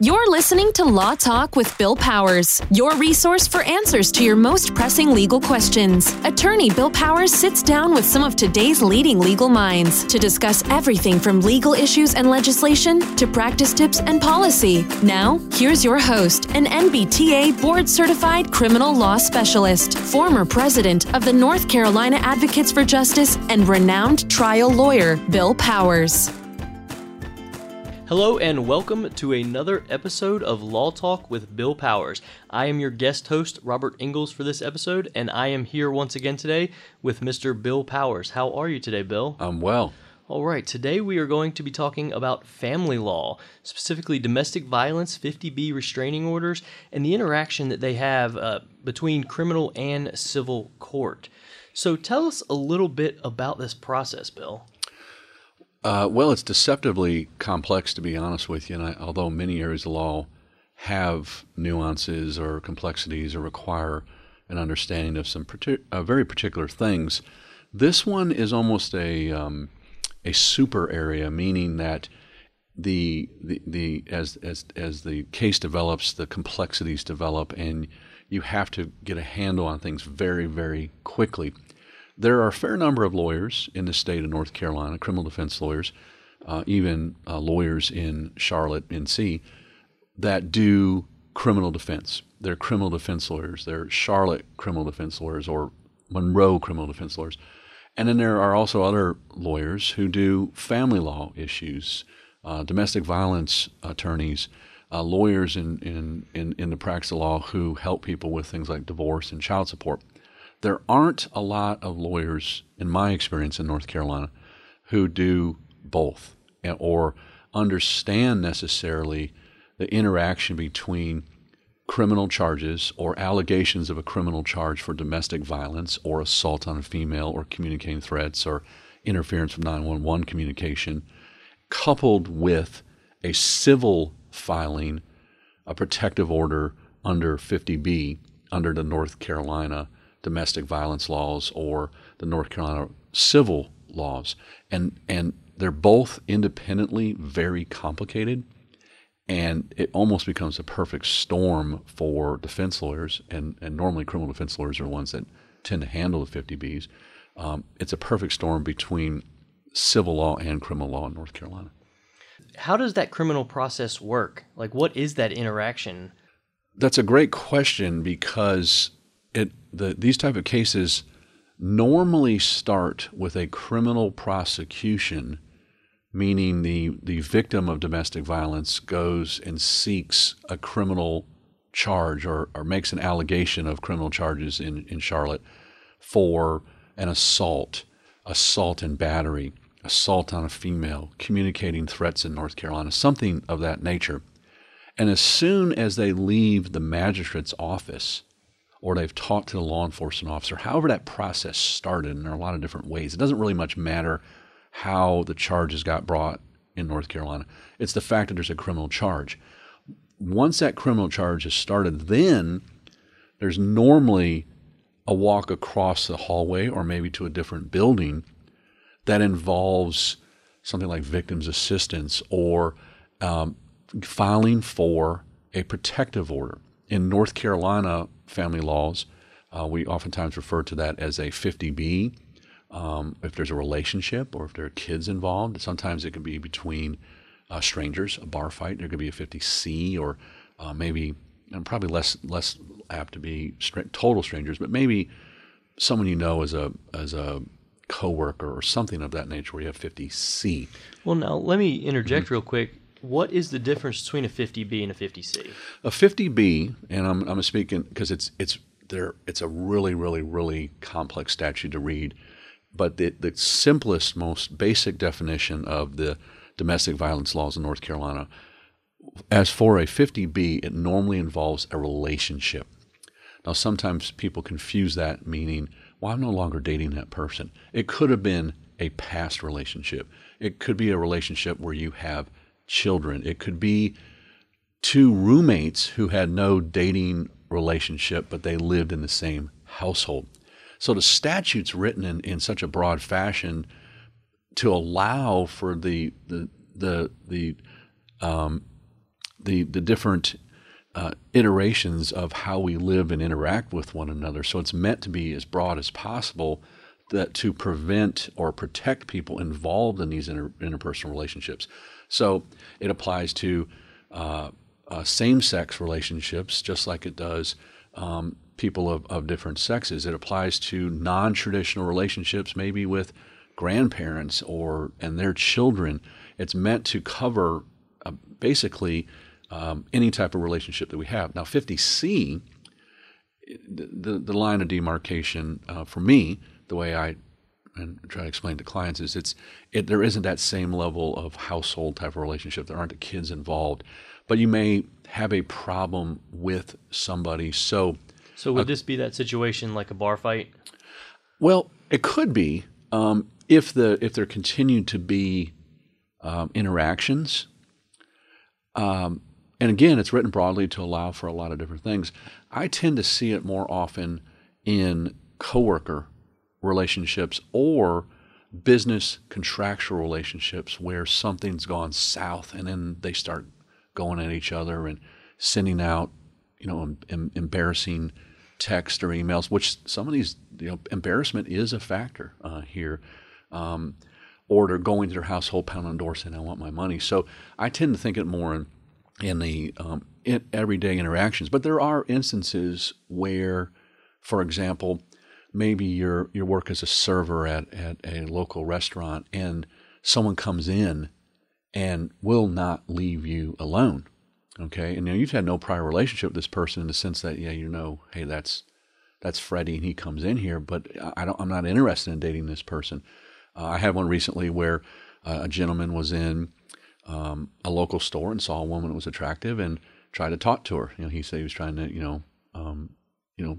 You're listening to Law Talk with Bill Powers, your resource for answers to your most pressing legal questions. Attorney Bill Powers sits down with some of today's leading legal minds to discuss everything from legal issues and legislation to practice tips and policy. Now, here's your host, an NBTA board certified criminal law specialist, former president of the North Carolina Advocates for Justice, and renowned trial lawyer, Bill Powers. Hello and welcome to another episode of Law Talk with Bill Powers. I am your guest host, Robert Ingalls, for this episode, and I am here once again today with Mr. Bill Powers. How are you today, Bill? I'm well. All right, today we are going to be talking about family law, specifically domestic violence, 50B restraining orders, and the interaction that they have uh, between criminal and civil court. So tell us a little bit about this process, Bill. Uh, well, it's deceptively complex, to be honest with you. And I, although many areas of law have nuances or complexities or require an understanding of some partic- uh, very particular things, this one is almost a um, a super area, meaning that the the, the as, as as the case develops, the complexities develop, and you have to get a handle on things very very quickly. There are a fair number of lawyers in the state of North Carolina, criminal defense lawyers, uh, even uh, lawyers in Charlotte, NC, that do criminal defense. They're criminal defense lawyers. They're Charlotte criminal defense lawyers or Monroe criminal defense lawyers. And then there are also other lawyers who do family law issues, uh, domestic violence attorneys, uh, lawyers in, in, in, in the practice of law who help people with things like divorce and child support. There aren't a lot of lawyers, in my experience in North Carolina, who do both eh, or understand necessarily the interaction between criminal charges or allegations of a criminal charge for domestic violence or assault on a female or communicating threats or interference with 911 communication, coupled with a civil filing, a protective order under 50B under the North Carolina domestic violence laws or the North Carolina civil laws. And, and they're both independently very complicated. And it almost becomes a perfect storm for defense lawyers. And, and normally, criminal defense lawyers are the ones that tend to handle the 50Bs. Um, it's a perfect storm between civil law and criminal law in North Carolina. How does that criminal process work? Like, what is that interaction? That's a great question because the, these type of cases normally start with a criminal prosecution, meaning the, the victim of domestic violence goes and seeks a criminal charge or, or makes an allegation of criminal charges in, in Charlotte for an assault, assault and battery, assault on a female, communicating threats in North Carolina, something of that nature. And as soon as they leave the magistrate's office, or they've talked to the law enforcement officer, however that process started, and there are a lot of different ways. It doesn't really much matter how the charges got brought in North Carolina. It's the fact that there's a criminal charge. Once that criminal charge is started, then there's normally a walk across the hallway or maybe to a different building that involves something like victim's assistance or um, filing for a protective order. In North Carolina, family laws. Uh, we oftentimes refer to that as a 50B. Um, if there's a relationship or if there are kids involved, sometimes it can be between uh, strangers, a bar fight. There could be a 50C or uh, maybe, and probably less less apt to be total strangers, but maybe someone you know as a as a coworker or something of that nature where you have 50C. Well, now let me interject mm-hmm. real quick. What is the difference between a 50B and a 50C? A 50B, and I'm, I'm speaking because it's it's there. It's a really, really, really complex statute to read, but the the simplest, most basic definition of the domestic violence laws in North Carolina, as for a 50B, it normally involves a relationship. Now, sometimes people confuse that meaning, well, I'm no longer dating that person. It could have been a past relationship. It could be a relationship where you have children. It could be two roommates who had no dating relationship, but they lived in the same household. So the statute's written in, in such a broad fashion to allow for the the the the um, the the different uh, iterations of how we live and interact with one another. So it's meant to be as broad as possible that to prevent or protect people involved in these inter- interpersonal relationships. So it applies to uh, uh, same-sex relationships, just like it does um, people of, of different sexes. It applies to non-traditional relationships, maybe with grandparents or and their children. It's meant to cover uh, basically um, any type of relationship that we have. Now, 50C, the, the line of demarcation uh, for me, the way I and try to explain to clients is it's it, there isn't that same level of household type of relationship. There aren't the kids involved, but you may have a problem with somebody. So, so would uh, this be that situation like a bar fight? Well, it could be um, if the if there continue to be um, interactions. Um, and again, it's written broadly to allow for a lot of different things. I tend to see it more often in coworker relationships or business contractual relationships where something's gone south and then they start going at each other and sending out, you know, em- embarrassing text or emails, which some of these, you know, embarrassment is a factor uh, here. Um, or they're going to their household, pounding on the door saying, I want my money. So I tend to think it more in in the um, in everyday interactions. But there are instances where, for example, maybe your your work as a server at, at a local restaurant and someone comes in and will not leave you alone. Okay, and you've had no prior relationship with this person in the sense that yeah, you know, hey, that's that's Freddie and he comes in here, but I don't, I'm not interested in dating this person. Uh, I had one recently where uh, a gentleman was in um, a local store and saw a woman that was attractive and tried to talk to her. You know, he said he was trying to, you know, um, you know,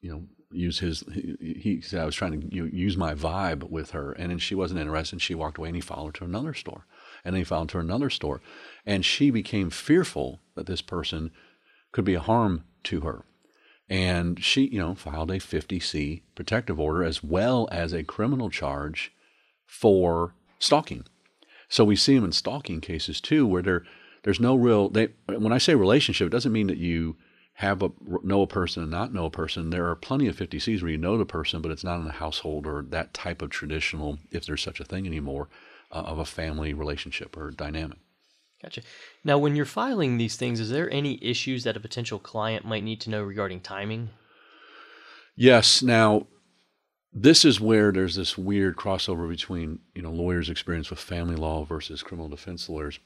you know, use his. He, he said I was trying to use my vibe with her, and then she wasn't interested. And she walked away, and he followed her to another store, and then he followed her to another store, and she became fearful that this person could be a harm to her. And she, you know, filed a 50C protective order as well as a criminal charge for stalking. So we see them in stalking cases too, where there there's no real. They, when I say relationship, it doesn't mean that you have a know a person and not know a person. There are plenty of 50Cs where you know the person, but it's not in a household or that type of traditional, if there's such a thing anymore, uh, of a family relationship or dynamic. Gotcha. Now, when you're filing these things, is there any issues that a potential client might need to know regarding timing? Yes. Now, this is where there's this weird crossover between you know lawyers' experience with family law versus criminal defense lawyers.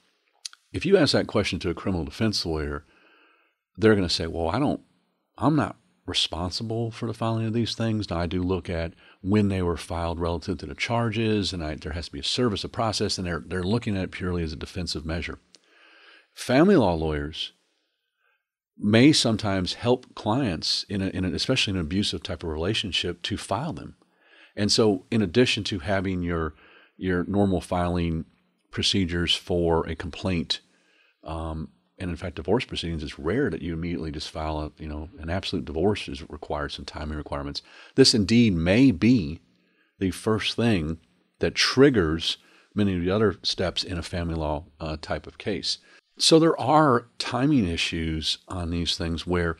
If you ask that question to a criminal defense lawyer, they're going to say, "Well, I don't, I'm not responsible for the filing of these things. Now, I do look at when they were filed relative to the charges, and I, there has to be a service of process, and they're they're looking at it purely as a defensive measure." Family law lawyers may sometimes help clients in, a, in a, especially in an abusive type of relationship to file them. And so, in addition to having your your normal filing procedures for a complaint, um, and in fact, divorce proceedings, it's rare that you immediately just file a you know an absolute divorce is required some timing requirements. This indeed may be the first thing that triggers many of the other steps in a family law uh, type of case. So there are timing issues on these things where,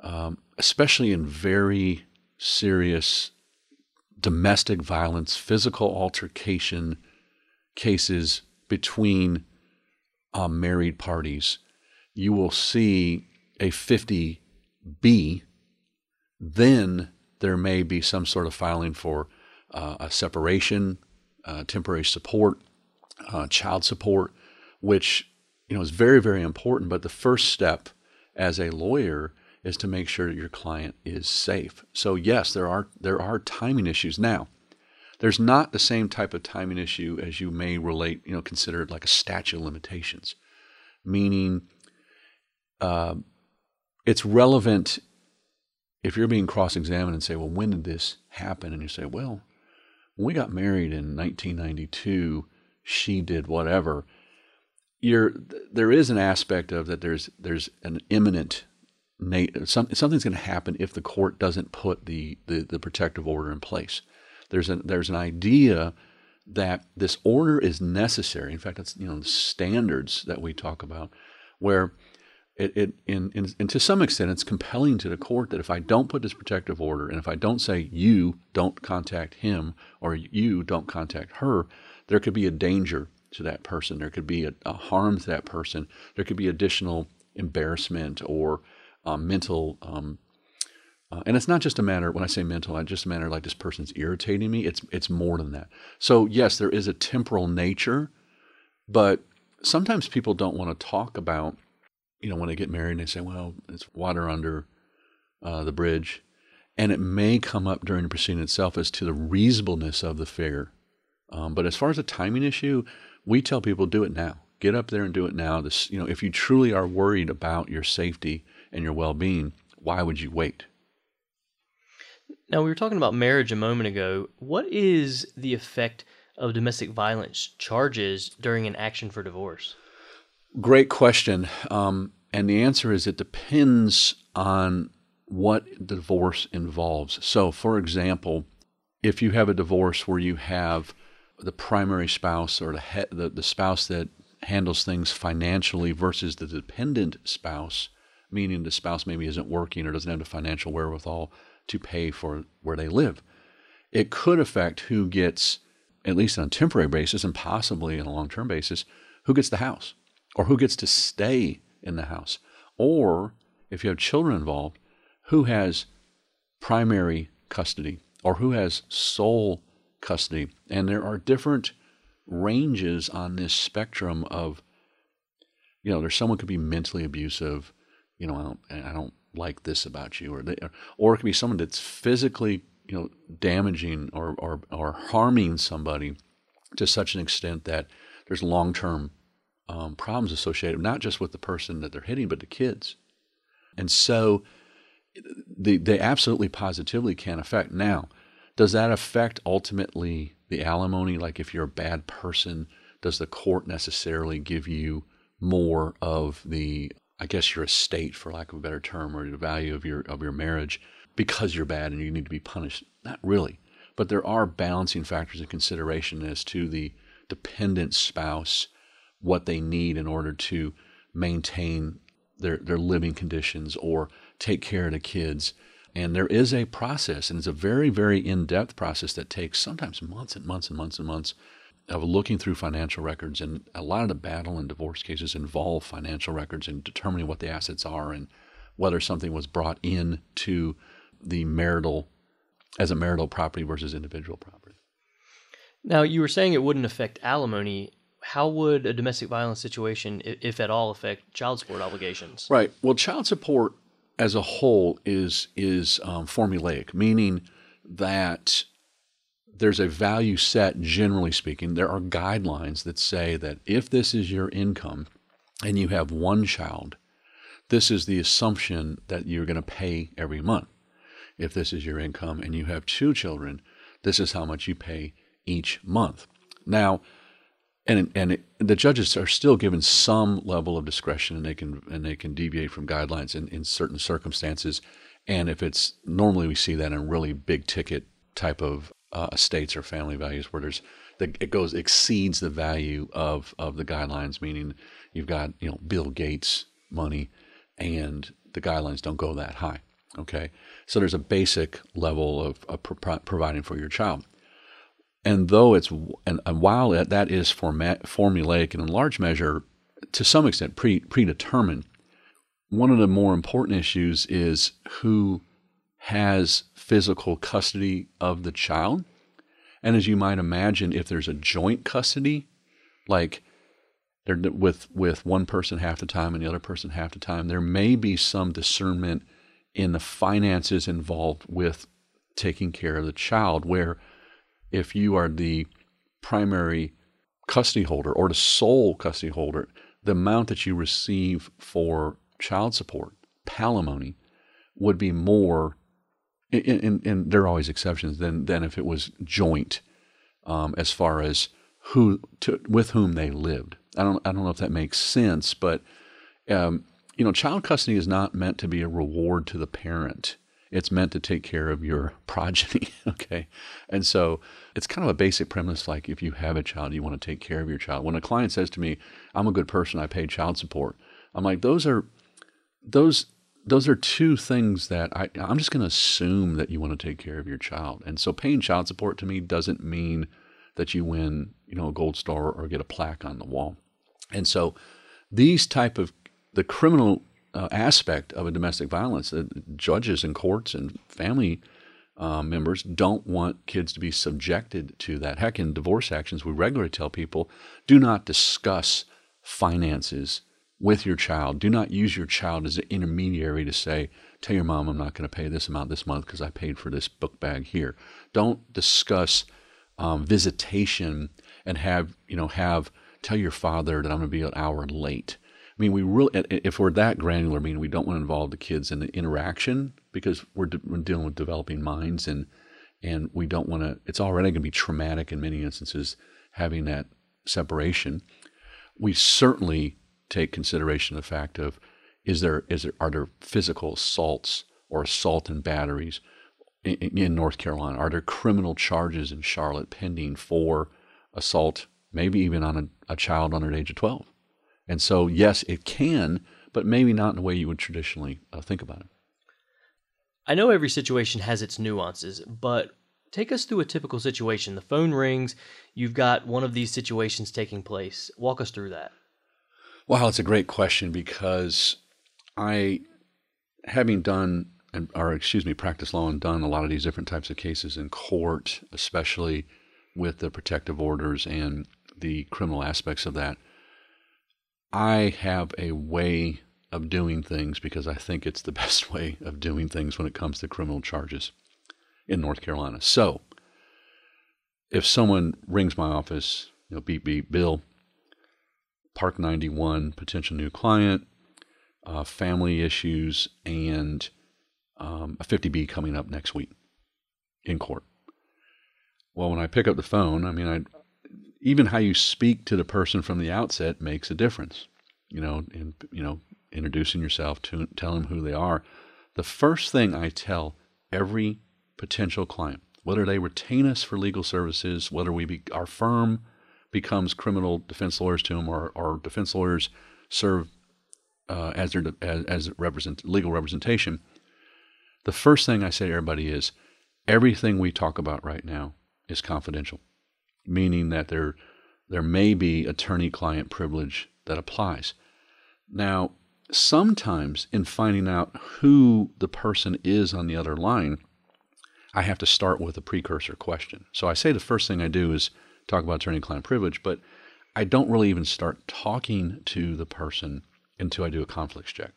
um, especially in very serious domestic violence, physical altercation cases between uh, married parties, you will see a 50B. Then there may be some sort of filing for uh, a separation, uh, temporary support, uh, child support, which you know, is very, very important. But the first step as a lawyer is to make sure your client is safe. So yes, there are there are timing issues. Now, there's not the same type of timing issue as you may relate, you know, consider like a statute of limitations, meaning uh, it's relevant if you're being cross-examined and say, well, when did this happen? And you say, well, when we got married in 1992, she did whatever you're there is an aspect of that there's there's an imminent some, something's going to happen if the court doesn't put the, the, the protective order in place. There's an there's an idea that this order is necessary. In fact, it's you know the standards that we talk about where it, it in, in, and to some extent it's compelling to the court that if I don't put this protective order and if I don't say you don't contact him or you don't contact her, there could be a danger to that person. There could be a, a harm to that person. There could be additional embarrassment or um, mental. Um, uh, and it's not just a matter when I say mental, it's just a matter like this person's irritating me. It's it's more than that. So yes, there is a temporal nature, but sometimes people don't want to talk about you know, when they get married, and they say, well, it's water under uh, the bridge. And it may come up during the proceeding itself as to the reasonableness of the figure. Um, but as far as the timing issue, we tell people do it now. Get up there and do it now. This, you know, if you truly are worried about your safety and your well-being, why would you wait? Now we were talking about marriage a moment ago. What is the effect of domestic violence charges during an action for divorce? Great question. Um, and the answer is it depends on what divorce involves. So, for example, if you have a divorce where you have the primary spouse or the, he- the, the spouse that handles things financially versus the dependent spouse, meaning the spouse maybe isn't working or doesn't have the financial wherewithal to pay for where they live, it could affect who gets, at least on a temporary basis and possibly on a long term basis, who gets the house or who gets to stay in the house, or if you have children involved, who has primary custody or who has sole custody. And there are different ranges on this spectrum of, you know, there's someone could be mentally abusive, you know, I don't, I don't like this about you, or they, or it could be someone that's physically, you know, damaging or or or harming somebody to such an extent that there's long term um, problems associated, not just with the person that they're hitting, but the kids. And so they, they absolutely positively can affect. Now, does that affect ultimately the alimony? Like if you're a bad person, does the court necessarily give you more of the, I guess, your estate, for lack of a better term, or the value of your of your marriage because you're bad and you need to be punished? Not really. But there are balancing factors and consideration as to the dependent spouse what they need in order to maintain their, their living conditions or take care of the kids. And there is a process, and it's a very, very in depth process that takes sometimes months and months and months and months of looking through financial records. And a lot of the battle and divorce cases involve financial records and determining what the assets are and whether something was brought in to the marital as a marital property versus individual property. Now, you were saying it wouldn't affect alimony how would a domestic violence situation, if at all, affect child support obligations? Right. Well, child support as a whole is is um, formulaic, meaning that there's a value set. Generally speaking, there are guidelines that say that if this is your income and you have one child, this is the assumption that you're going to pay every month. If this is your income and you have two children, this is how much you pay each month. Now, and and it, the judges are still given some level of discretion, and they can and they can deviate from guidelines in, in certain circumstances. And if it's normally we see that in really big ticket type of uh, estates or family values where there's the, it goes exceeds the value of of the guidelines, meaning you've got you know Bill Gates money, and the guidelines don't go that high. Okay, so there's a basic level of, of pro- providing for your child. And though it's, and, and while that, is format, formulaic and in large measure, to some extent, pre, predetermined, one of the more important issues is who has physical custody of the child. And as you might imagine, if there's a joint custody, like with with one person half the time and the other person half the time, there may be some discernment in the finances involved with taking care of the child, where if you are the primary custody holder or the sole custody holder, the amount that you receive for child support, palimony, would be more, and there are always exceptions, than, than if it was joint um, as far as who to, with whom they lived. I don't, I don't know if that makes sense, but um, you know, child custody is not meant to be a reward to the parent. It's meant to take care of your progeny, okay? And so it's kind of a basic premise like if you have a child, you want to take care of your child. When a client says to me, I'm a good person, I pay child support, I'm like, those are those those are two things that I, I'm just going to assume that you want to take care of your child. And so paying child support to me doesn't mean that you win, you know, a gold star or get a plaque on the wall. And so these type of the criminal uh, aspect of a domestic violence, that judges and courts and family uh, members don't want kids to be subjected to that. Heck, in divorce actions, we regularly tell people do not discuss finances with your child. Do not use your child as an intermediary to say, tell your mom I'm not going to pay this amount this month because I paid for this book bag here. Don't discuss um, visitation and have, you know, have, tell your father that I'm going to be an hour late. I mean, we really, if we're that granular, I mean, we don't want to involve the kids in the interaction because we're, de- we're dealing with developing minds and, and we don't want to, it's already going to be traumatic in many instances having that separation. We certainly take consideration of the fact of is there is there are there physical assaults or assault and batteries in, in North Carolina? Are there criminal charges in Charlotte pending for assault, maybe even on a, a child under the age of 12? And so, yes, it can, but maybe not in the way you would traditionally uh, think about it. I know every situation has its nuances, but take us through a typical situation. The phone rings, you've got one of these situations taking place. Walk us through that. Wow, it's a great question because I, having done, or excuse me, practice law and done a lot of these different types of cases in court, especially with the protective orders and the criminal aspects of that, I have a way of doing things because I think it's the best way of doing things when it comes to criminal charges in North Carolina. So, if someone rings my office, you know, beep beep, Bill, Park 91 potential new client, uh, family issues, and um, a 50B coming up next week in court. Well, when I pick up the phone, I mean, I even how you speak to the person from the outset makes a difference. You know, in you know, introducing yourself, to tell them who they are. The first thing I tell every potential client, whether they retain us for legal services, whether we be our firm becomes criminal defense lawyers to them, or, our defense lawyers serve uh, as their as, as represent, legal representation. The first thing I say to everybody is, everything we talk about right now is confidential, meaning that there there may be attorney-client privilege that applies. Now, sometimes in finding out who the person is on the other line, I have to start with a precursor question. So I say the first thing I do is talk about attorney client privilege, but I don't really even start talking to the person until I do a conflicts check.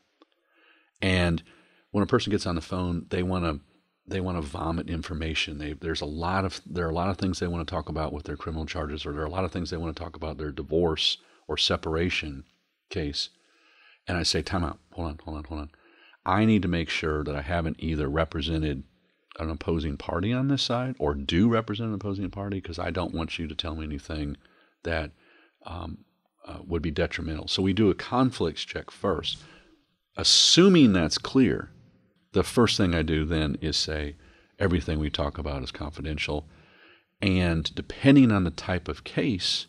And when a person gets on the phone, they want to they want to vomit information. They, there's a lot of there are a lot of things they want to talk about with their criminal charges, or there are a lot of things they want to talk about their divorce or separation case. And I say, time out. Hold on, hold on, hold on. I need to make sure that I haven't either represented an opposing party on this side or do represent an opposing party because I don't want you to tell me anything that um, uh, would be detrimental. So we do a conflicts check first. Assuming that's clear, the first thing I do then is say everything we talk about is confidential. And depending on the type of case,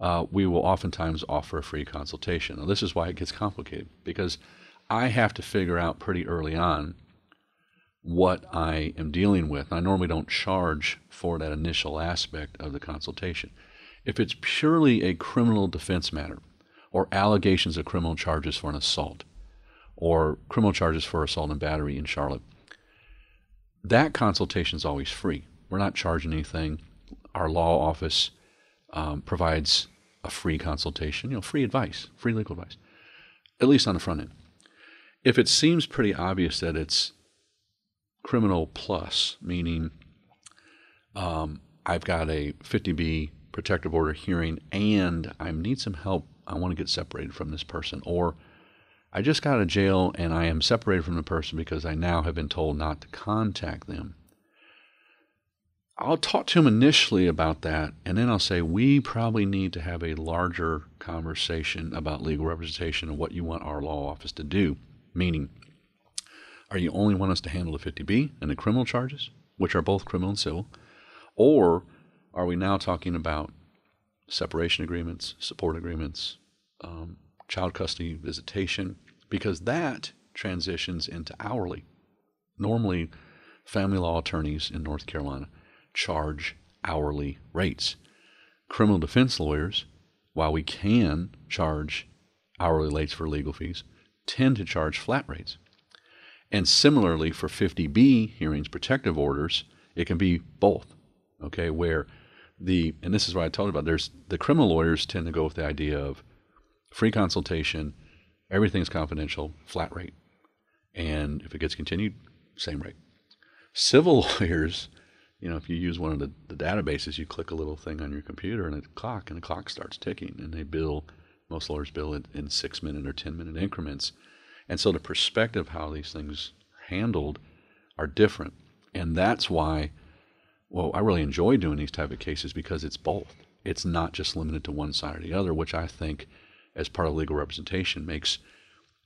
uh, we will oftentimes offer a free consultation. Now, this is why it gets complicated because I have to figure out pretty early on what I am dealing with. I normally don't charge for that initial aspect of the consultation. If it's purely a criminal defense matter, or allegations of criminal charges for an assault, or criminal charges for assault and battery in Charlotte, that consultation is always free. We're not charging anything. Our law office um, provides a free consultation, you know, free advice, free legal advice, at least on the front end. If it seems pretty obvious that it's criminal plus, meaning um, I've got a 50B protective order hearing and I need some help. I want to get separated from this person. Or I just got out of jail and I am separated from the person because I now have been told not to contact them. I'll talk to him initially about that, and then I'll say, We probably need to have a larger conversation about legal representation and what you want our law office to do. Meaning, are you only want us to handle the 50B and the criminal charges, which are both criminal and civil? Or are we now talking about separation agreements, support agreements, um, child custody visitation, because that transitions into hourly. Normally, family law attorneys in North Carolina charge hourly rates. Criminal defense lawyers, while we can charge hourly rates for legal fees, tend to charge flat rates. And similarly, for 50B hearings, protective orders, it can be both. Okay, where the and this is what I told you about. There's the criminal lawyers tend to go with the idea of free consultation, everything's confidential, flat rate, and if it gets continued, same rate. Civil lawyers, you know, if you use one of the, the databases, you click a little thing on your computer and a clock, and the clock starts ticking, and they bill. Most lawyers bill it in six minute or ten minute increments, and so the perspective of how these things handled are different, and that's why well, I really enjoy doing these type of cases because it's both. It's not just limited to one side or the other, which I think, as part of legal representation, makes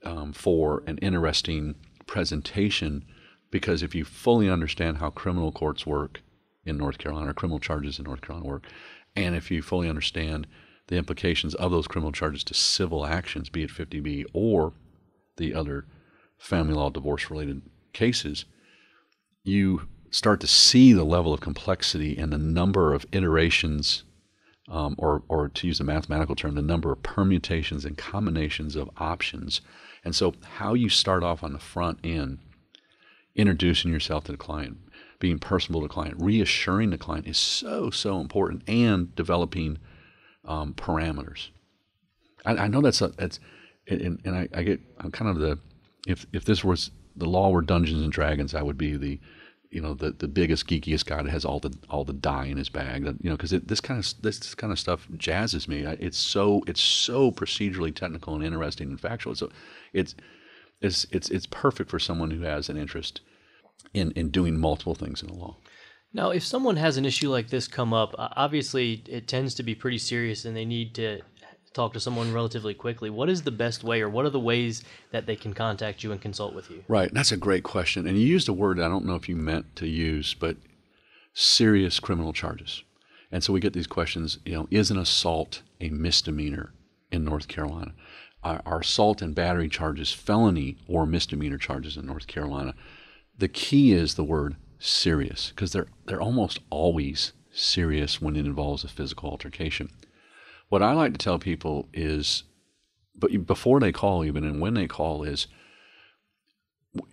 um, for an interesting presentation. Because if you fully understand how criminal courts work in North Carolina, or criminal charges in North Carolina work, and if you fully understand the implications of those criminal charges to civil actions, be it 50B or the other family law divorce related cases, you start to see the level of complexity and the number of iterations, um, or, or to use a mathematical term, the number of permutations and combinations of options. And so, how you start off on the front end, introducing yourself to the client, being personable to the client, reassuring the client is so, so important, and developing um, parameters. I, I, know that's a, that's, and, and I, I get, I'm kind of the, if, if this was the law were Dungeons and Dragons, I would be the you know the the biggest geekiest guy that has all the all the die in his bag That you know because this kind of this kind of stuff jazzes me. It's so it's so procedurally technical and interesting and factual. So it's it's it's it's perfect for someone who has an interest in in doing multiple things in the law. Now if someone has an issue like this come up obviously it tends to be pretty serious and they need to talk to someone relatively quickly, what is the best way, or what are the ways that they can contact you and consult with you? Right, that's a great question. And you used a word I don't know if you meant to use, but serious criminal charges. And so we get these questions. You know, is an assault a misdemeanor in North Carolina? Are, assault and battery charges felony or misdemeanor charges in North Carolina? The key is the word serious because they're they're almost always serious when it involves a physical altercation. What I like to tell people is, but before they call, even and when they call, is,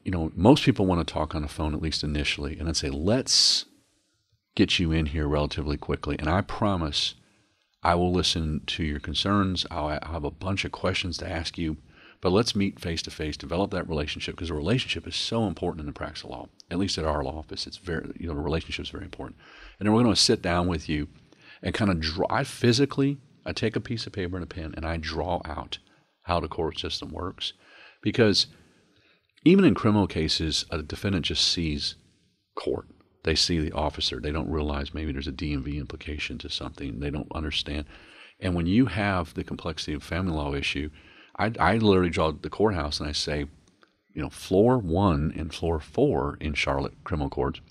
you know, most people want to talk on the phone at least initially, and then say, let's get you in here relatively quickly, and I promise. I will listen to your concerns. I'll have a bunch of questions to ask you, but let's meet face to face, develop that relationship because a relationship is so important in the practice of law. At least at our law office, it's very you know the relationship is very important. And then we're going to sit down with you and kind of drive physically I take a piece of paper and a pen and I draw out how the court system works. Because even in criminal cases, a defendant just sees court. They see the officer. They don't realize maybe there's a DMV implication to something. They don't understand. And when you have the complexity of family law issue, I, I literally draw the courthouse and I say, you know, floor one and floor four in Charlotte criminal courts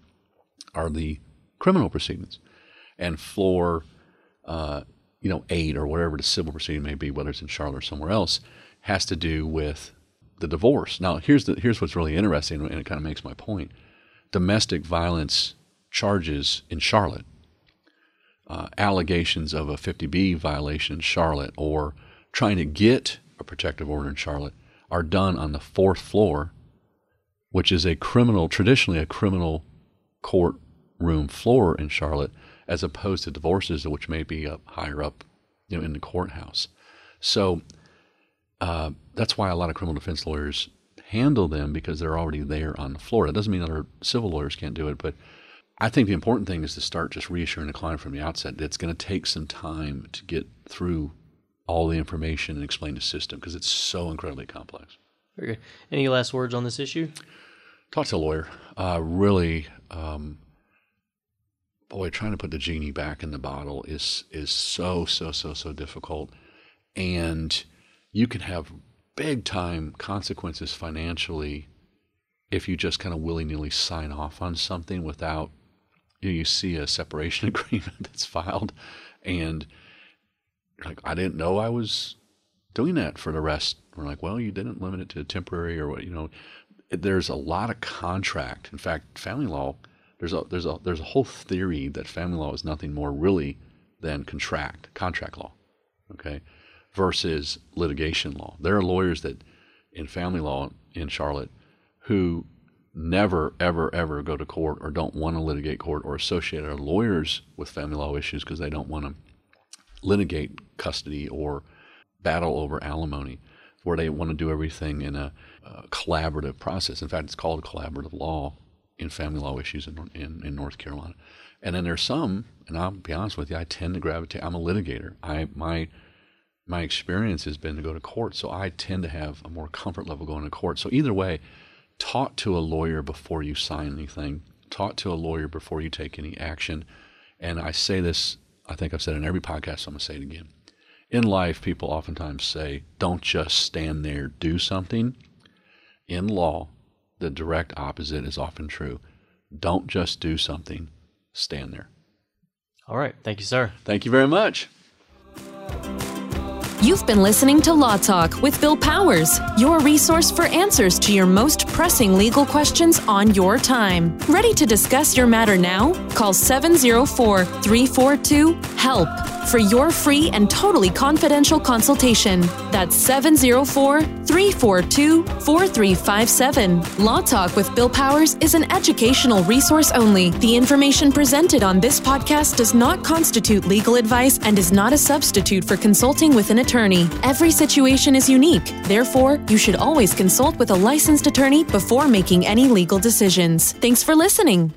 are the criminal proceedings, and floor uh, you know, eight or whatever the civil proceeding may be, whether it's in Charlotte or somewhere else, has to do with the divorce. Now, here's the here's what's really interesting, and it kind of makes my point. Domestic violence charges in Charlotte, uh, allegations of a 50B violation in Charlotte, or trying to get a protective order in Charlotte, are done on the fourth floor, which is a criminal, traditionally a criminal courtroom floor in Charlotte as opposed to divorces, which may be up higher up, you know, in the courthouse. So uh, that's why a lot of criminal defense lawyers handle them because they're already there on the floor. That doesn't mean other civil lawyers can't do it, but I think the important thing is to start just reassuring the client from the outset that it's going to take some time to get through all the information and explain the system because it's so incredibly complex. Very good. Any last words on this issue? Talk to a lawyer. Uh, really, um, boy, trying to put the genie back in the bottle is is so so so so difficult, and you can have big time consequences financially if you just kind of willy nilly sign off on something without you, know, you see a separation agreement that's filed, and like I didn't know I was doing that for the rest. We're like, well, you didn't limit it to temporary or what, you know. There's a lot of contract. In fact, family law, there's a there's a there's a whole theory that family law is nothing more really than contract contract law, okay, versus litigation law. There are lawyers that in family law in Charlotte who never, ever, ever go to court or don't want to litigate court or associate our lawyers with family law issues because they don't want to litigate custody or battle over alimony, where they want to do everything in a, a collaborative process. In fact, it's called collaborative law in family law issues in, in, in North Carolina. And then there's some, and I'll be honest with you, I tend to gravitate. I'm a litigator. I my my experience has been to go to court, so I tend to have a more comfort level going to court. So either way, talk to a lawyer before you sign anything. Talk to a lawyer before you take any action. And I say this, I think I've said it in every podcast, so I'm going to say it again. In life, people oftentimes say, don't just stand there, do something. In law, the direct opposite is often true. Don't just do something, stand there. All right. Thank you, sir. Thank you very much. You've been listening to Law Talk with Bill Powers, your resource for answers to your most pressing legal questions on your time. Ready to discuss your matter now? Call 704 342 HELP for your free and totally confidential consultation. That's 704 342 4357. Law Talk with Bill Powers is an educational resource only. The information presented on this podcast does not constitute legal advice and is not a substitute for consulting with an attorney. Every situation is unique. Therefore, you should always consult with a licensed attorney before making any legal decisions. Thanks for listening.